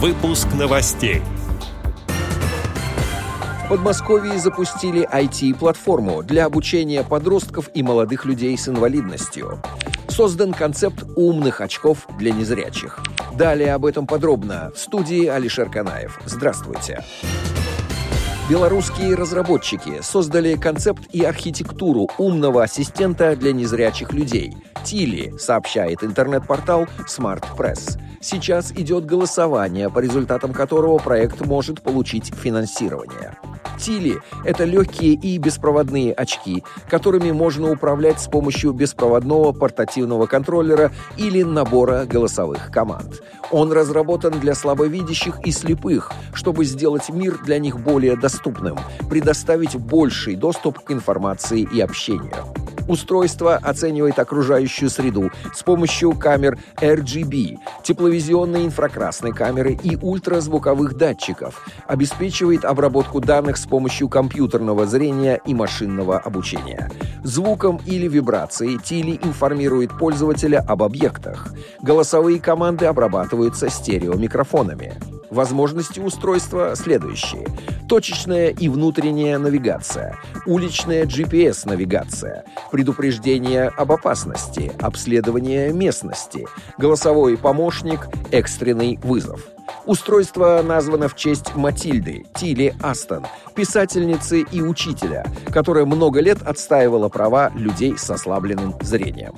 Выпуск новостей. В Подмосковье запустили IT-платформу для обучения подростков и молодых людей с инвалидностью. Создан концепт умных очков для незрячих. Далее об этом подробно в студии Алишер Канаев. Здравствуйте. Белорусские разработчики создали концепт и архитектуру умного ассистента для незрячих людей. Тили, сообщает интернет-портал Smart Press. Сейчас идет голосование, по результатам которого проект может получить финансирование. Тили – это легкие и беспроводные очки, которыми можно управлять с помощью беспроводного портативного контроллера или набора голосовых команд. Он разработан для слабовидящих и слепых, чтобы сделать мир для них более доступным, предоставить больший доступ к информации и общению. Устройство оценивает окружающую среду с помощью камер RGB, тепловизионной инфракрасной камеры и ультразвуковых датчиков, обеспечивает обработку данных с помощью компьютерного зрения и машинного обучения. Звуком или вибрацией Тили информирует пользователя об объектах. Голосовые команды обрабатываются стереомикрофонами. Возможности устройства следующие. Точечная и внутренняя навигация, уличная GPS-навигация, предупреждение об опасности, обследование местности, голосовой помощник, экстренный вызов. Устройство названо в честь Матильды Тили Астон, писательницы и учителя, которая много лет отстаивала права людей с ослабленным зрением.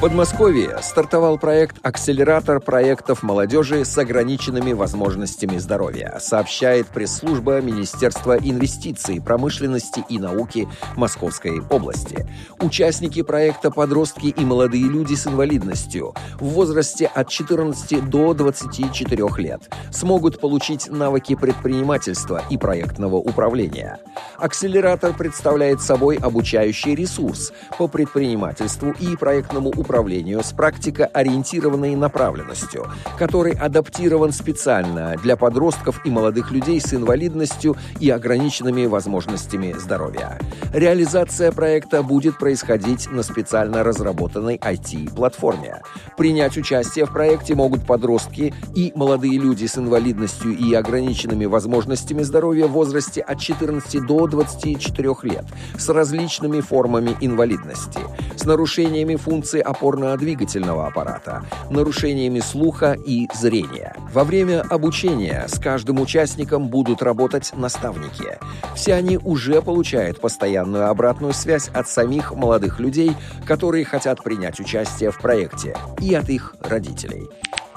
В Подмосковье стартовал проект «Акселератор проектов молодежи с ограниченными возможностями здоровья», сообщает пресс-служба Министерства инвестиций, промышленности и науки Московской области. Участники проекта «Подростки и молодые люди с инвалидностью» в возрасте от 14 до 24 лет смогут получить навыки предпринимательства и проектного управления. Акселератор представляет собой обучающий ресурс по предпринимательству и проектному управлению с практико-ориентированной направленностью, который адаптирован специально для подростков и молодых людей с инвалидностью и ограниченными возможностями здоровья. Реализация проекта будет происходить на специально разработанной IT-платформе. Принять участие в проекте могут подростки и молодые люди с инвалидностью и ограниченными возможностями здоровья в возрасте от 14 до 24 лет с различными формами инвалидности, с нарушениями функций опорно-двигательного аппарата, нарушениями слуха и зрения. Во время обучения с каждым участником будут работать наставники. Все они уже получают постоянную обратную связь от самих молодых людей, которые хотят принять участие в проекте, и от их родителей.